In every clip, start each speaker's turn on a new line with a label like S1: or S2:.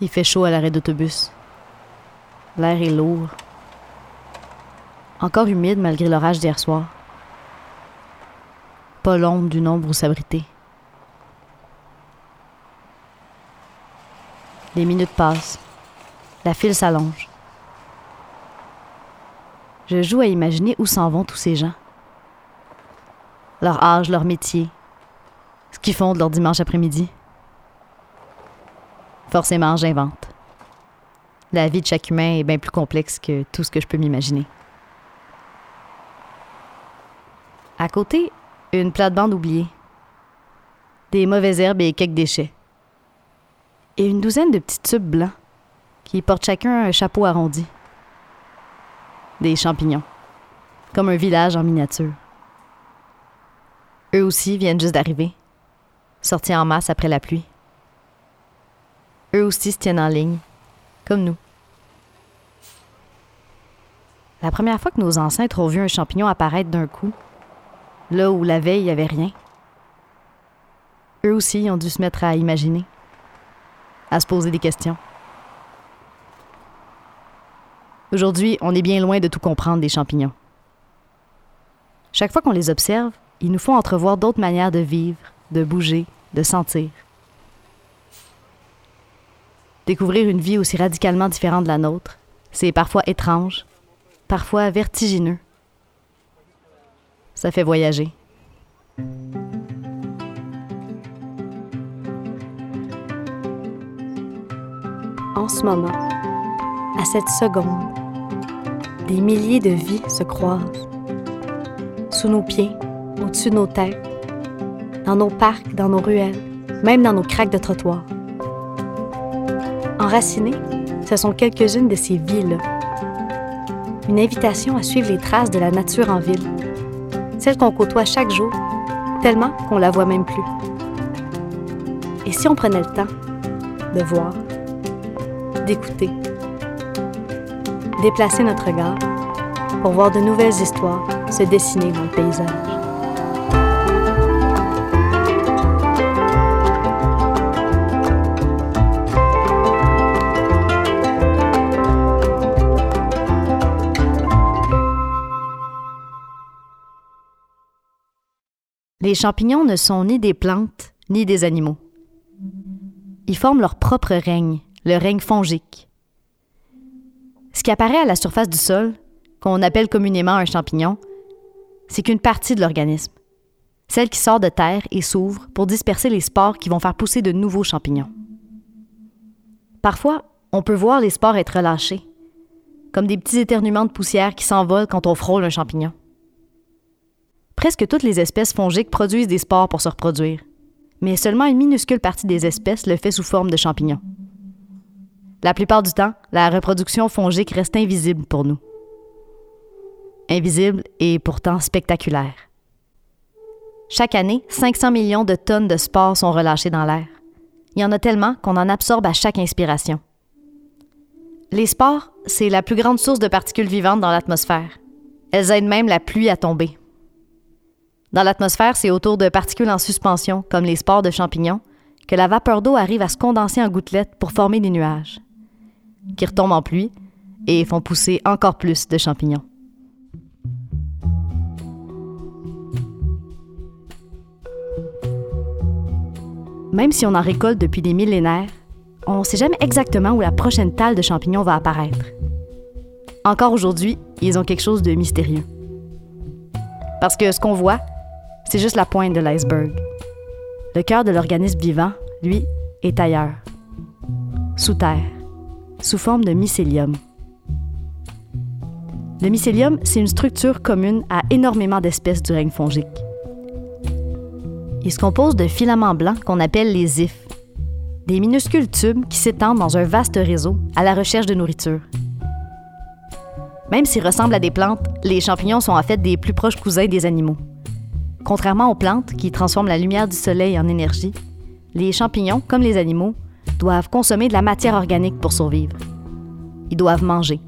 S1: Il fait chaud à l'arrêt d'autobus. L'air est lourd. Encore humide malgré l'orage d'hier soir. Pas l'ombre d'une ombre où s'abriter. Les minutes passent. La file s'allonge. Je joue à imaginer où s'en vont tous ces gens. Leur âge, leur métier. Ce qu'ils font de leur dimanche après-midi. Forcément, j'invente. La vie de chaque humain est bien plus complexe que tout ce que je peux m'imaginer. À côté, une plate-bande oubliée. Des mauvaises herbes et quelques déchets. Et une douzaine de petits tubes blancs qui portent chacun un chapeau arrondi. Des champignons. Comme un village en miniature. Eux aussi viennent juste d'arriver, sortis en masse après la pluie. Eux aussi se tiennent en ligne, comme nous. La première fois que nos ancêtres ont vu un champignon apparaître d'un coup, là où la veille, il n'y avait rien, eux aussi ont dû se mettre à imaginer, à se poser des questions. Aujourd'hui, on est bien loin de tout comprendre des champignons. Chaque fois qu'on les observe, ils nous font entrevoir d'autres manières de vivre, de bouger, de sentir. Découvrir une vie aussi radicalement différente de la nôtre, c'est parfois étrange, parfois vertigineux. Ça fait voyager. En ce moment, à cette seconde, des milliers de vies se croisent. Sous nos pieds, au-dessus de nos têtes, dans nos parcs, dans nos ruelles, même dans nos craques de trottoir. Enracinées, ce sont quelques-unes de ces vies-là. Une invitation à suivre les traces de la nature en ville, celle qu'on côtoie chaque jour, tellement qu'on la voit même plus. Et si on prenait le temps de voir, d'écouter, déplacer notre regard pour voir de nouvelles histoires se dessiner dans le paysage. Les champignons ne sont ni des plantes ni des animaux. Ils forment leur propre règne, le règne fongique. Ce qui apparaît à la surface du sol, qu'on appelle communément un champignon, c'est qu'une partie de l'organisme, celle qui sort de terre et s'ouvre pour disperser les spores qui vont faire pousser de nouveaux champignons. Parfois, on peut voir les spores être relâchés, comme des petits éternuements de poussière qui s'envolent quand on frôle un champignon. Presque toutes les espèces fongiques produisent des spores pour se reproduire, mais seulement une minuscule partie des espèces le fait sous forme de champignons. La plupart du temps, la reproduction fongique reste invisible pour nous. Invisible et pourtant spectaculaire. Chaque année, 500 millions de tonnes de spores sont relâchées dans l'air. Il y en a tellement qu'on en absorbe à chaque inspiration. Les spores, c'est la plus grande source de particules vivantes dans l'atmosphère. Elles aident même la pluie à tomber. Dans l'atmosphère, c'est autour de particules en suspension, comme les spores de champignons, que la vapeur d'eau arrive à se condenser en gouttelettes pour former des nuages, qui retombent en pluie et font pousser encore plus de champignons. Même si on en récolte depuis des millénaires, on ne sait jamais exactement où la prochaine talle de champignons va apparaître. Encore aujourd'hui, ils ont quelque chose de mystérieux. Parce que ce qu'on voit, c'est juste la pointe de l'iceberg. Le cœur de l'organisme vivant, lui, est ailleurs, sous terre, sous forme de mycélium. Le mycélium, c'est une structure commune à énormément d'espèces du règne fongique. Il se compose de filaments blancs qu'on appelle les ifs, des minuscules tubes qui s'étendent dans un vaste réseau à la recherche de nourriture. Même s'ils ressemblent à des plantes, les champignons sont en fait des plus proches cousins des animaux. Contrairement aux plantes qui transforment la lumière du soleil en énergie, les champignons, comme les animaux, doivent consommer de la matière organique pour survivre. Ils doivent manger.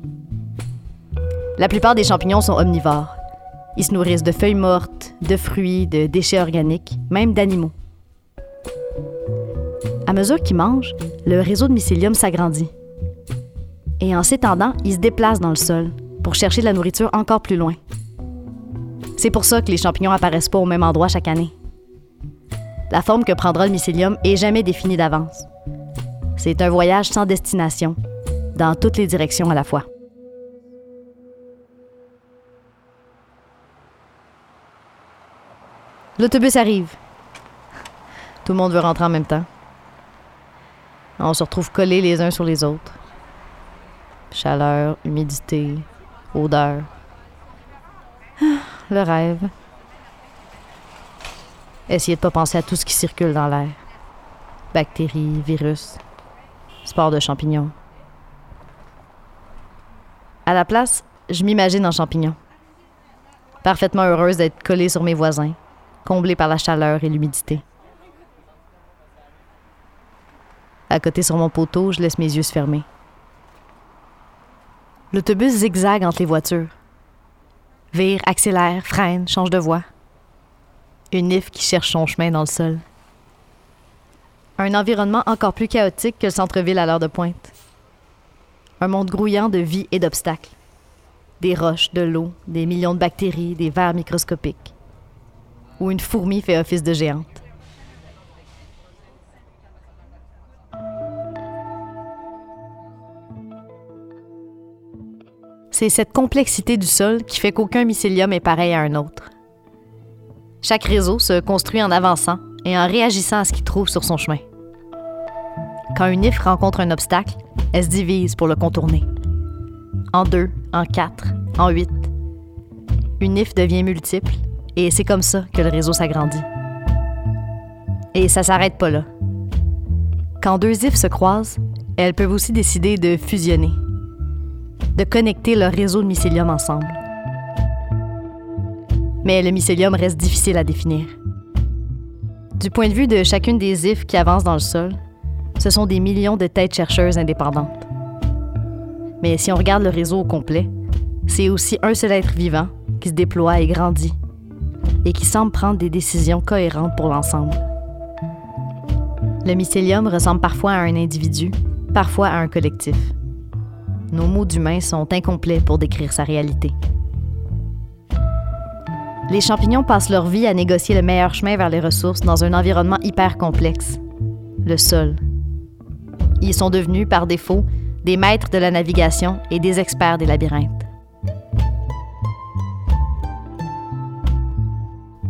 S1: La plupart des champignons sont omnivores. Ils se nourrissent de feuilles mortes, de fruits, de déchets organiques, même d'animaux. À mesure qu'il mange, le réseau de mycélium s'agrandit. Et en s'étendant, il se déplace dans le sol pour chercher de la nourriture encore plus loin. C'est pour ça que les champignons apparaissent pas au même endroit chaque année. La forme que prendra le mycélium est jamais définie d'avance. C'est un voyage sans destination, dans toutes les directions à la fois. L'autobus arrive. Tout le monde veut rentrer en même temps. On se retrouve collés les uns sur les autres. Chaleur, humidité, odeur. Le rêve. Essayez de pas penser à tout ce qui circule dans l'air. Bactéries, virus, spores de champignons. À la place, je m'imagine en champignon. Parfaitement heureuse d'être collée sur mes voisins, comblée par la chaleur et l'humidité. À côté sur mon poteau, je laisse mes yeux se fermer. L'autobus zigzague entre les voitures. Vire, accélère, freine, change de voie. Une nif qui cherche son chemin dans le sol. Un environnement encore plus chaotique que le centre-ville à l'heure de pointe. Un monde grouillant de vie et d'obstacles. Des roches, de l'eau, des millions de bactéries, des vers microscopiques. Où une fourmi fait office de géante. C'est cette complexité du sol qui fait qu'aucun mycélium est pareil à un autre. Chaque réseau se construit en avançant et en réagissant à ce qu'il trouve sur son chemin. Quand une if rencontre un obstacle, elle se divise pour le contourner. En deux, en quatre, en huit. Une if devient multiple et c'est comme ça que le réseau s'agrandit. Et ça s'arrête pas là. Quand deux ifs se croisent, elles peuvent aussi décider de fusionner, de connecter leur réseau de mycélium ensemble mais le mycélium reste difficile à définir. Du point de vue de chacune des ifs qui avancent dans le sol, ce sont des millions de têtes chercheuses indépendantes. Mais si on regarde le réseau au complet, c'est aussi un seul être vivant qui se déploie et grandit, et qui semble prendre des décisions cohérentes pour l'ensemble. Le mycélium ressemble parfois à un individu, parfois à un collectif. Nos mots d'humain sont incomplets pour décrire sa réalité. Les champignons passent leur vie à négocier le meilleur chemin vers les ressources dans un environnement hyper complexe, le sol. Ils sont devenus, par défaut, des maîtres de la navigation et des experts des labyrinthes.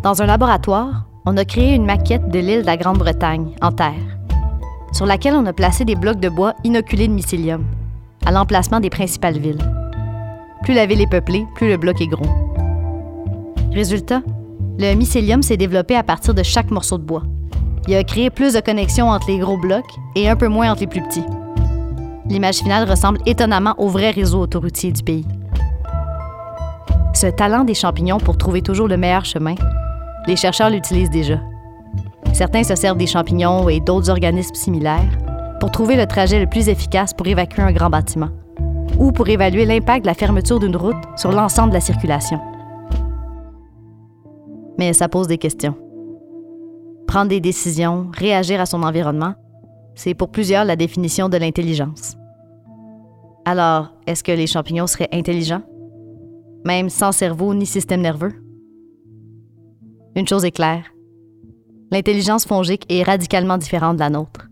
S1: Dans un laboratoire, on a créé une maquette de l'île de la Grande-Bretagne, en terre, sur laquelle on a placé des blocs de bois inoculés de mycélium, à l'emplacement des principales villes. Plus la ville est peuplée, plus le bloc est gros. Résultat, le mycélium s'est développé à partir de chaque morceau de bois. Il a créé plus de connexions entre les gros blocs et un peu moins entre les plus petits. L'image finale ressemble étonnamment au vrai réseau autoroutier du pays. Ce talent des champignons pour trouver toujours le meilleur chemin, les chercheurs l'utilisent déjà. Certains se servent des champignons et d'autres organismes similaires pour trouver le trajet le plus efficace pour évacuer un grand bâtiment ou pour évaluer l'impact de la fermeture d'une route sur l'ensemble de la circulation mais ça pose des questions. Prendre des décisions, réagir à son environnement, c'est pour plusieurs la définition de l'intelligence. Alors, est-ce que les champignons seraient intelligents? Même sans cerveau ni système nerveux? Une chose est claire. L'intelligence fongique est radicalement différente de la nôtre.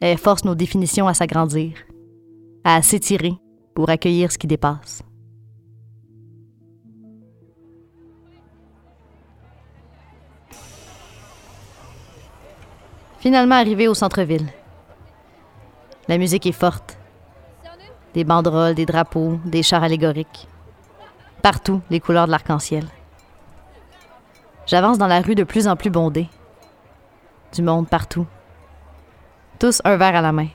S1: Elle force nos définitions à s'agrandir, à s'étirer pour accueillir ce qui dépasse. Finalement arrivé au centre-ville. La musique est forte. Des banderoles, des drapeaux, des chars allégoriques. Partout, les couleurs de l'arc-en-ciel. J'avance dans la rue de plus en plus bondée. Du monde partout. Tous un verre à la main.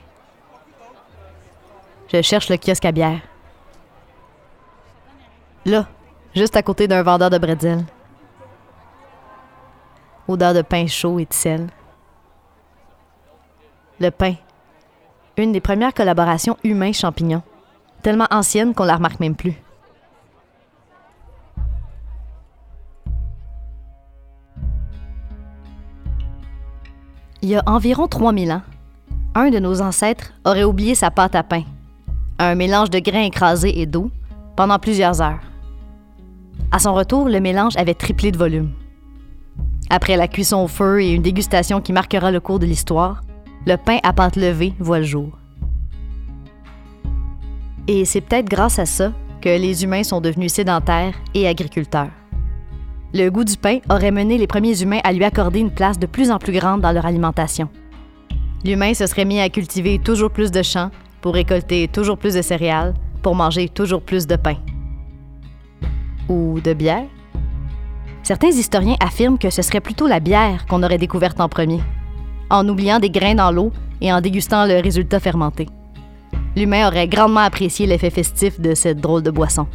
S1: Je cherche le kiosque à bière. Là, juste à côté d'un vendeur de bretzel. Odeur de pain chaud et de sel. Le pain. Une des premières collaborations humain-champignon. Tellement ancienne qu'on la remarque même plus. Il y a environ 3000 ans, un de nos ancêtres aurait oublié sa pâte à pain, un mélange de grains écrasés et d'eau, pendant plusieurs heures. À son retour, le mélange avait triplé de volume. Après la cuisson au feu et une dégustation qui marquera le cours de l'histoire, le pain à pâte levée voit le jour. Et c'est peut-être grâce à ça que les humains sont devenus sédentaires et agriculteurs. Le goût du pain aurait mené les premiers humains à lui accorder une place de plus en plus grande dans leur alimentation. L'humain se serait mis à cultiver toujours plus de champs pour récolter toujours plus de céréales, pour manger toujours plus de pain. Ou de bière? Certains historiens affirment que ce serait plutôt la bière qu'on aurait découverte en premier, en oubliant des grains dans l'eau et en dégustant le résultat fermenté. L'humain aurait grandement apprécié l'effet festif de cette drôle de boisson.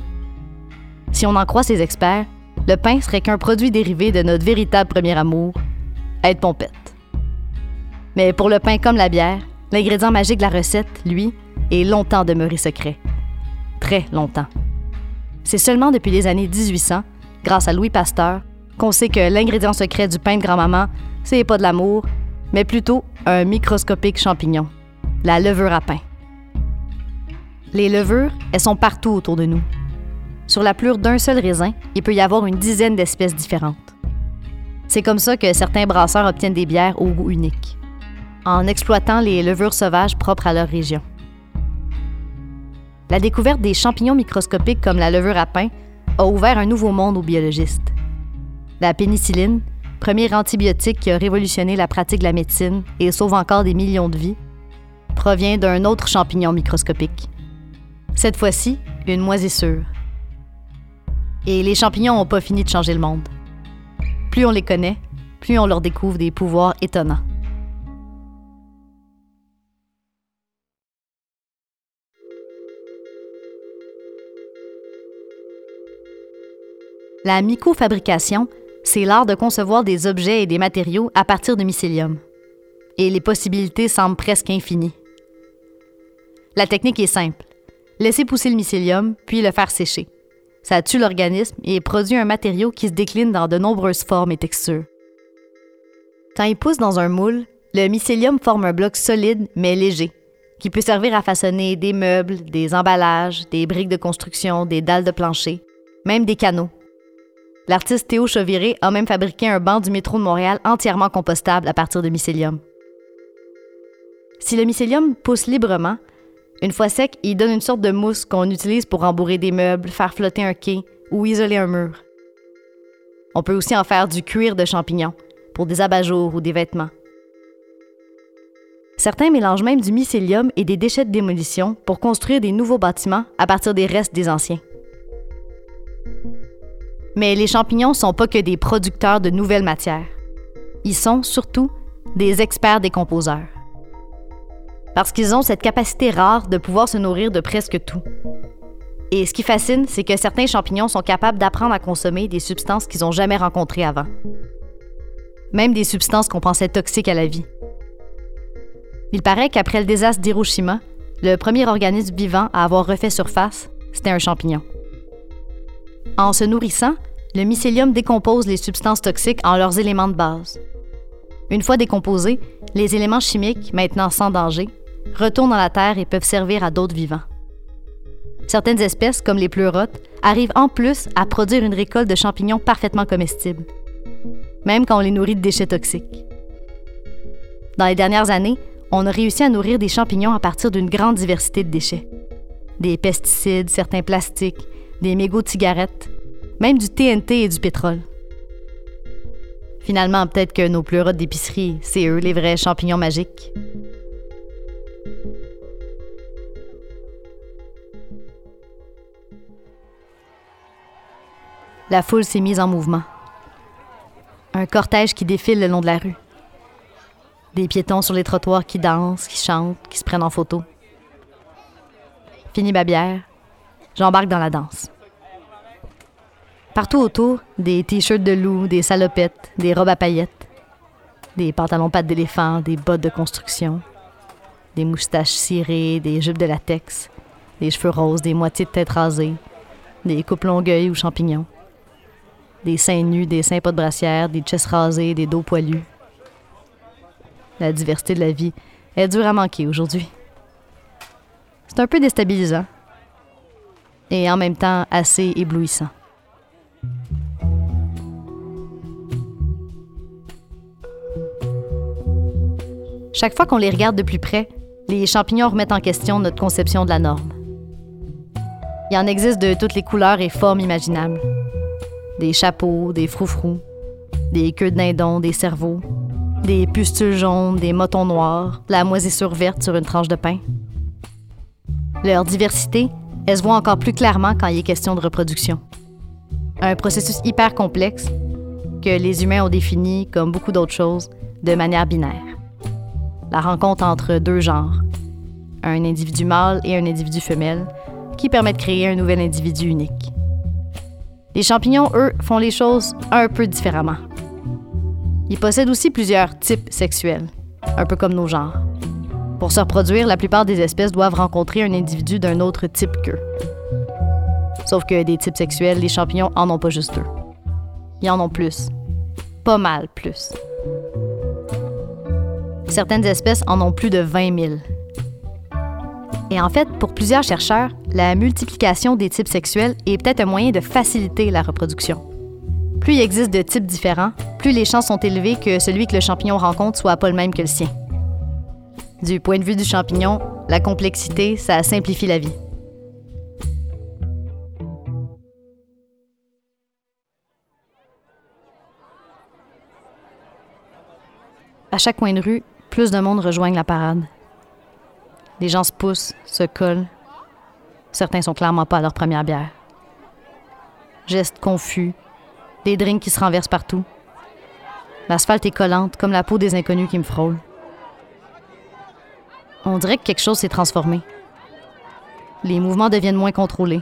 S1: Si on en croit ces experts, le pain serait qu'un produit dérivé de notre véritable premier amour, être pompette. Mais pour le pain comme la bière, l'ingrédient magique de la recette, lui, est longtemps demeuré secret. Très longtemps. C'est seulement depuis les années 1800 grâce à Louis Pasteur, qu'on sait que l'ingrédient secret du pain de grand-maman, c'est pas de l'amour, mais plutôt un microscopique champignon, la levure à pain. Les levures, elles sont partout autour de nous. Sur la plure d'un seul raisin, il peut y avoir une dizaine d'espèces différentes. C'est comme ça que certains brasseurs obtiennent des bières au goût unique, en exploitant les levures sauvages propres à leur région. La découverte des champignons microscopiques comme la levure à pain a ouvert un nouveau monde aux biologistes. La pénicilline, premier antibiotique qui a révolutionné la pratique de la médecine et sauve encore des millions de vies, provient d'un autre champignon microscopique. Cette fois-ci, une moisissure. Et les champignons n'ont pas fini de changer le monde. Plus on les connaît, plus on leur découvre des pouvoirs étonnants. La mycofabrication, c'est l'art de concevoir des objets et des matériaux à partir de mycélium. Et les possibilités semblent presque infinies. La technique est simple. Laisser pousser le mycélium, puis le faire sécher. Ça tue l'organisme et produit un matériau qui se décline dans de nombreuses formes et textures. Quand il pousse dans un moule, le mycélium forme un bloc solide mais léger, qui peut servir à façonner des meubles, des emballages, des briques de construction, des dalles de plancher, même des canaux L'artiste Théo Chauviré a même fabriqué un banc du métro de Montréal entièrement compostable à partir de mycélium. Si le mycélium pousse librement, une fois sec, il donne une sorte de mousse qu'on utilise pour rembourrer des meubles, faire flotter un quai ou isoler un mur. On peut aussi en faire du cuir de champignon pour des abat-jours ou des vêtements. Certains mélangent même du mycélium et des déchets de démolition pour construire des nouveaux bâtiments à partir des restes des anciens. Mais les champignons ne sont pas que des producteurs de nouvelles matières. Ils sont surtout des experts décomposeurs. Parce qu'ils ont cette capacité rare de pouvoir se nourrir de presque tout. Et ce qui fascine, c'est que certains champignons sont capables d'apprendre à consommer des substances qu'ils n'ont jamais rencontrées avant. Même des substances qu'on pensait toxiques à la vie. Il paraît qu'après le désastre d'Hiroshima, le premier organisme vivant à avoir refait surface, c'était un champignon. En se nourrissant, le mycélium décompose les substances toxiques en leurs éléments de base. Une fois décomposés, les éléments chimiques, maintenant sans danger, retournent dans la terre et peuvent servir à d'autres vivants. Certaines espèces, comme les pleurotes, arrivent en plus à produire une récolte de champignons parfaitement comestibles, même quand on les nourrit de déchets toxiques. Dans les dernières années, on a réussi à nourrir des champignons à partir d'une grande diversité de déchets. Des pesticides, certains plastiques, des mégots de cigarettes, même du TNT et du pétrole. Finalement, peut-être que nos pleurotes d'épicerie, c'est eux les vrais champignons magiques. La foule s'est mise en mouvement. Un cortège qui défile le long de la rue. Des piétons sur les trottoirs qui dansent, qui chantent, qui se prennent en photo. Fini ma bière, j'embarque dans la danse. Partout autour, des t-shirts de loup, des salopettes, des robes à paillettes, des pantalons pattes d'éléphant, des bottes de construction, des moustaches cirées, des jupes de latex, des cheveux roses, des moitiés de tête rasées, des coupes longueuil ou champignons, des seins nus, des seins pas de brassière, des chesses rasées, des dos poilus. la diversité de la vie est dure à manquer aujourd'hui. C'est un peu déstabilisant et en même temps assez éblouissant. Chaque fois qu'on les regarde de plus près, les champignons remettent en question notre conception de la norme. Il en existe de toutes les couleurs et formes imaginables. Des chapeaux, des froufrous, des queues de dindon, des cerveaux, des pustules jaunes, des motons noirs, la moisissure verte sur une tranche de pain. Leur diversité, elle se voit encore plus clairement quand il est question de reproduction. Un processus hyper complexe que les humains ont défini, comme beaucoup d'autres choses, de manière binaire. La rencontre entre deux genres, un individu mâle et un individu femelle, qui permet de créer un nouvel individu unique. Les champignons, eux, font les choses un peu différemment. Ils possèdent aussi plusieurs types sexuels, un peu comme nos genres. Pour se reproduire, la plupart des espèces doivent rencontrer un individu d'un autre type qu'eux. Sauf que des types sexuels, les champignons en ont pas juste deux. Ils en ont plus. Pas mal plus. Certaines espèces en ont plus de 20 000. Et en fait, pour plusieurs chercheurs, la multiplication des types sexuels est peut-être un moyen de faciliter la reproduction. Plus il existe de types différents, plus les chances sont élevées que celui que le champignon rencontre soit pas le même que le sien. Du point de vue du champignon, la complexité, ça simplifie la vie. À chaque coin de rue, plus de monde rejoignent la parade. Les gens se poussent, se collent. Certains sont clairement pas à leur première bière. Gestes confus, des drinks qui se renversent partout. L'asphalte est collante, comme la peau des inconnus qui me frôlent. On dirait que quelque chose s'est transformé. Les mouvements deviennent moins contrôlés.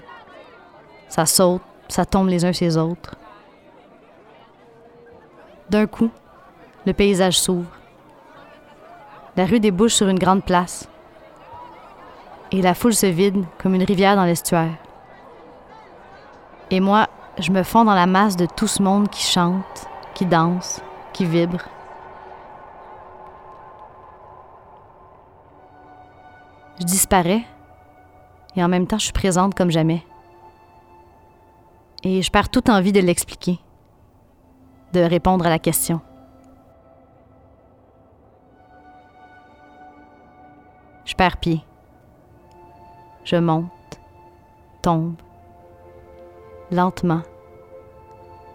S1: Ça saute, ça tombe les uns sur les autres. D'un coup, le paysage s'ouvre. La rue débouche sur une grande place. Et la foule se vide comme une rivière dans l'estuaire. Et moi, je me fonds dans la masse de tout ce monde qui chante, qui danse, qui vibre. Je disparais et en même temps je suis présente comme jamais. Et je perds toute envie de l'expliquer, de répondre à la question. Je monte, tombe, lentement,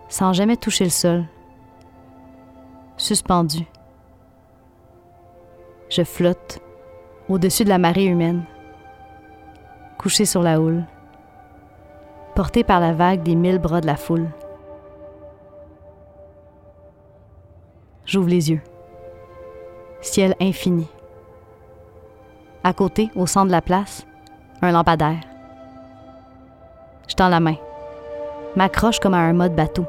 S1: sans jamais toucher le sol, suspendu. Je flotte au-dessus de la marée humaine, couché sur la houle, porté par la vague des mille bras de la foule. J'ouvre les yeux. Ciel infini. À côté, au centre de la place, un lampadaire. Je tends la main, m'accroche comme à un mode bateau.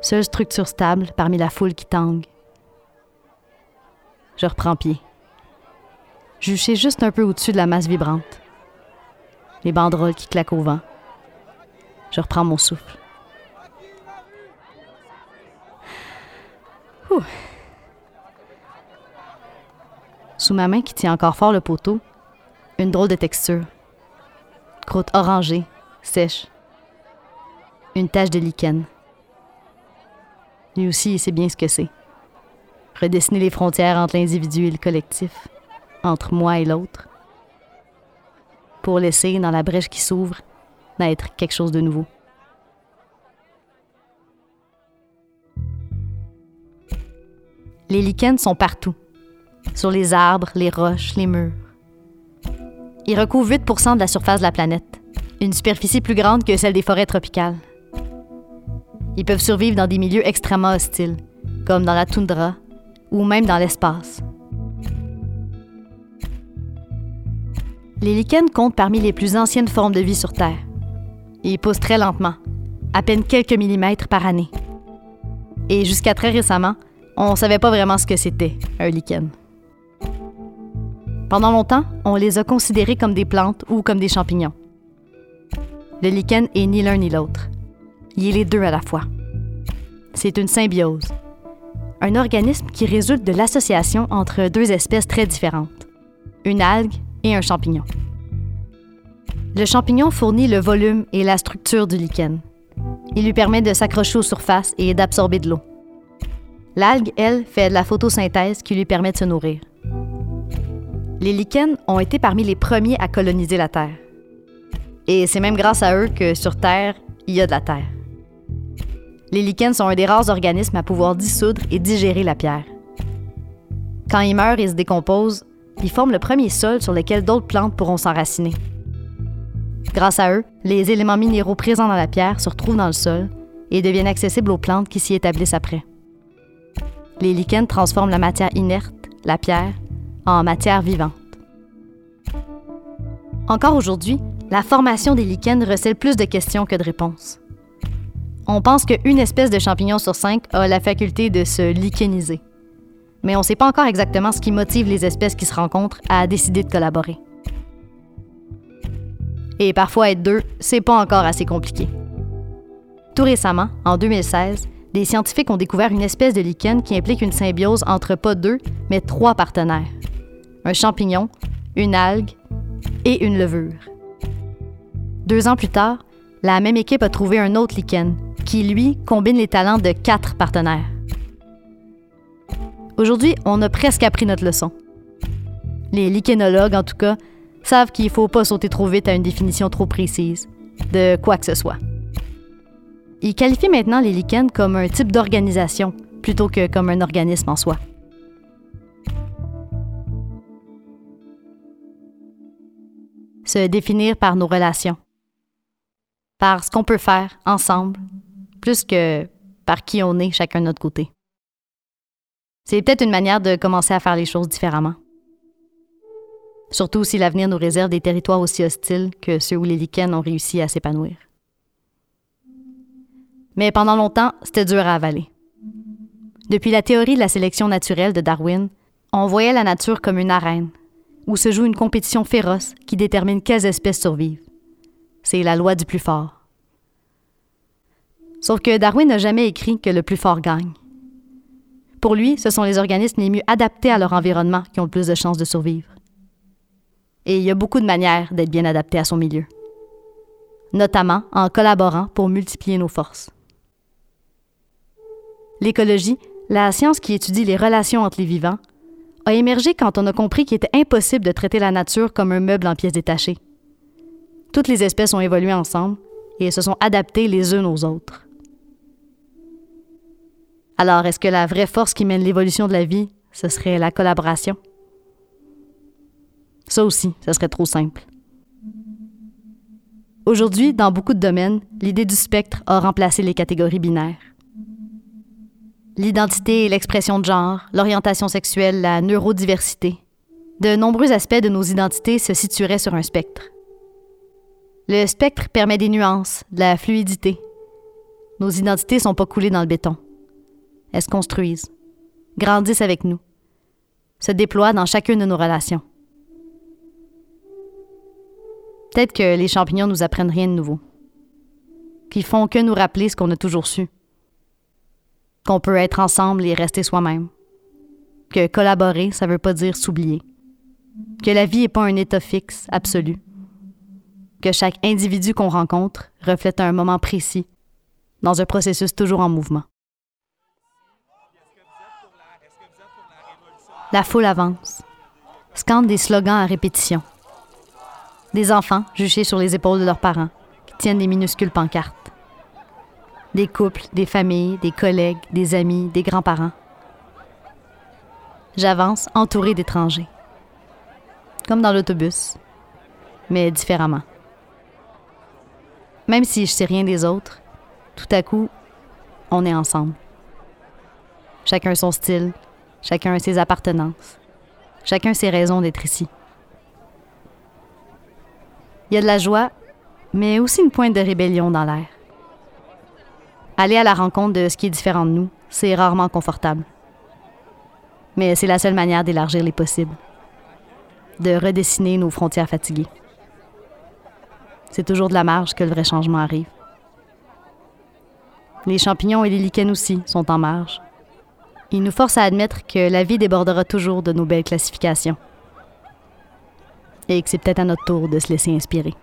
S1: Seule structure stable parmi la foule qui tangue. Je reprends pied juché juste un peu au-dessus de la masse vibrante. Les banderoles qui claquent au vent. Je reprends mon souffle. Sous ma main qui tient encore fort le poteau, une drôle de texture. Croûte orangée, sèche. Une tache de lichen. Lui aussi, il sait bien ce que c'est. Redessiner les frontières entre l'individu et le collectif entre moi et l'autre, pour laisser dans la brèche qui s'ouvre naître quelque chose de nouveau. Les lichens sont partout, sur les arbres, les roches, les murs. Ils recouvrent 8% de la surface de la planète, une superficie plus grande que celle des forêts tropicales. Ils peuvent survivre dans des milieux extrêmement hostiles, comme dans la toundra ou même dans l'espace. Les lichens comptent parmi les plus anciennes formes de vie sur Terre. Ils poussent très lentement, à peine quelques millimètres par année. Et jusqu'à très récemment, on ne savait pas vraiment ce que c'était, un lichen. Pendant longtemps, on les a considérés comme des plantes ou comme des champignons. Le lichen est ni l'un ni l'autre. Il est les deux à la fois. C'est une symbiose, un organisme qui résulte de l'association entre deux espèces très différentes, une algue et un champignon. Le champignon fournit le volume et la structure du lichen. Il lui permet de s'accrocher aux surfaces et d'absorber de l'eau. L'algue, elle, fait de la photosynthèse qui lui permet de se nourrir. Les lichens ont été parmi les premiers à coloniser la Terre. Et c'est même grâce à eux que sur Terre, il y a de la Terre. Les lichens sont un des rares organismes à pouvoir dissoudre et digérer la pierre. Quand ils meurent et se décomposent, ils forment le premier sol sur lequel d'autres plantes pourront s'enraciner. Grâce à eux, les éléments minéraux présents dans la pierre se retrouvent dans le sol et deviennent accessibles aux plantes qui s'y établissent après. Les lichens transforment la matière inerte, la pierre, en matière vivante. Encore aujourd'hui, la formation des lichens recèle plus de questions que de réponses. On pense qu'une espèce de champignon sur cinq a la faculté de se licheniser. Mais on ne sait pas encore exactement ce qui motive les espèces qui se rencontrent à décider de collaborer. Et parfois être deux, c'est pas encore assez compliqué. Tout récemment, en 2016, des scientifiques ont découvert une espèce de lichen qui implique une symbiose entre pas deux, mais trois partenaires un champignon, une algue et une levure. Deux ans plus tard, la même équipe a trouvé un autre lichen qui, lui, combine les talents de quatre partenaires. Aujourd'hui, on a presque appris notre leçon. Les lichenologues, en tout cas, savent qu'il ne faut pas sauter trop vite à une définition trop précise de quoi que ce soit. Ils qualifient maintenant les lichens comme un type d'organisation plutôt que comme un organisme en soi. Se définir par nos relations, par ce qu'on peut faire ensemble, plus que par qui on est chacun de notre côté. C'est peut-être une manière de commencer à faire les choses différemment. Surtout si l'avenir nous réserve des territoires aussi hostiles que ceux où les lichens ont réussi à s'épanouir. Mais pendant longtemps, c'était dur à avaler. Depuis la théorie de la sélection naturelle de Darwin, on voyait la nature comme une arène, où se joue une compétition féroce qui détermine quelles espèces survivent. C'est la loi du plus fort. Sauf que Darwin n'a jamais écrit que le plus fort gagne. Pour lui, ce sont les organismes les mieux adaptés à leur environnement qui ont le plus de chances de survivre. Et il y a beaucoup de manières d'être bien adapté à son milieu, notamment en collaborant pour multiplier nos forces. L'écologie, la science qui étudie les relations entre les vivants, a émergé quand on a compris qu'il était impossible de traiter la nature comme un meuble en pièces détachées. Toutes les espèces ont évolué ensemble et se sont adaptées les unes aux autres. Alors, est-ce que la vraie force qui mène l'évolution de la vie, ce serait la collaboration? Ça aussi, ce serait trop simple. Aujourd'hui, dans beaucoup de domaines, l'idée du spectre a remplacé les catégories binaires. L'identité et l'expression de genre, l'orientation sexuelle, la neurodiversité. De nombreux aspects de nos identités se situeraient sur un spectre. Le spectre permet des nuances, de la fluidité. Nos identités sont pas coulées dans le béton. Elles se construisent, grandissent avec nous, se déploient dans chacune de nos relations. Peut-être que les champignons nous apprennent rien de nouveau, qu'ils font que nous rappeler ce qu'on a toujours su, qu'on peut être ensemble et rester soi-même, que collaborer, ça veut pas dire s'oublier, que la vie n'est pas un état fixe, absolu, que chaque individu qu'on rencontre reflète un moment précis, dans un processus toujours en mouvement. La foule avance, scande des slogans à répétition. Des enfants juchés sur les épaules de leurs parents, qui tiennent des minuscules pancartes. Des couples, des familles, des collègues, des amis, des grands-parents. J'avance entouré d'étrangers. Comme dans l'autobus, mais différemment. Même si je sais rien des autres, tout à coup, on est ensemble. Chacun son style, chacun ses appartenances, chacun ses raisons d'être ici. Il y a de la joie, mais aussi une pointe de rébellion dans l'air. Aller à la rencontre de ce qui est différent de nous, c'est rarement confortable. Mais c'est la seule manière d'élargir les possibles, de redessiner nos frontières fatiguées. C'est toujours de la marge que le vrai changement arrive. Les champignons et les lichens aussi sont en marge. Il nous force à admettre que la vie débordera toujours de nos belles classifications. Et que c'est peut-être à notre tour de se laisser inspirer.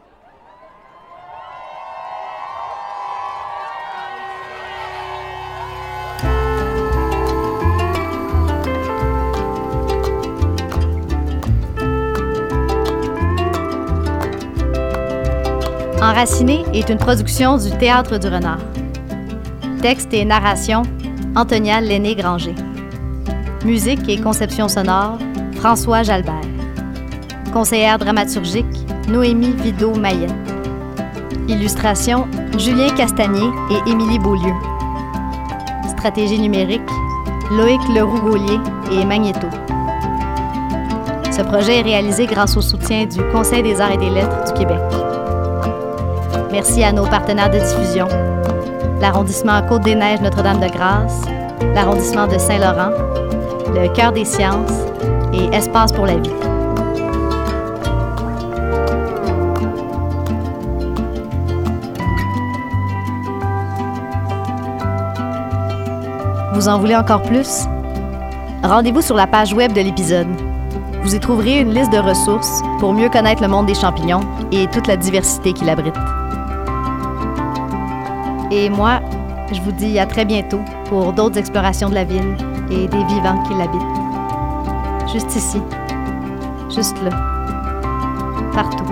S1: Enraciné est une production du Théâtre du Renard. Texte et narration, Antonia Lenné-Granger. Musique et conception sonore, François Jalbert. Conseillère dramaturgique, Noémie Vido-Mayette. Illustration, Julien Castagnier et Émilie Beaulieu. Stratégie numérique, Loïc Leroux-Gaulier et Magneto. Ce projet est réalisé grâce au soutien du Conseil des arts et des lettres du Québec. Merci à nos partenaires de diffusion, l'arrondissement Côte-des-Neiges Notre-Dame-de-Grâce, l'arrondissement de Saint-Laurent, le Cœur des sciences et Espace pour la vie. Vous en voulez encore plus? Rendez-vous sur la page web de l'épisode. Vous y trouverez une liste de ressources pour mieux connaître le monde des champignons et toute la diversité qu'il abrite. Et moi, je vous dis à très bientôt pour d'autres explorations de la ville et des vivants qui l'habitent. Juste ici, juste là, partout.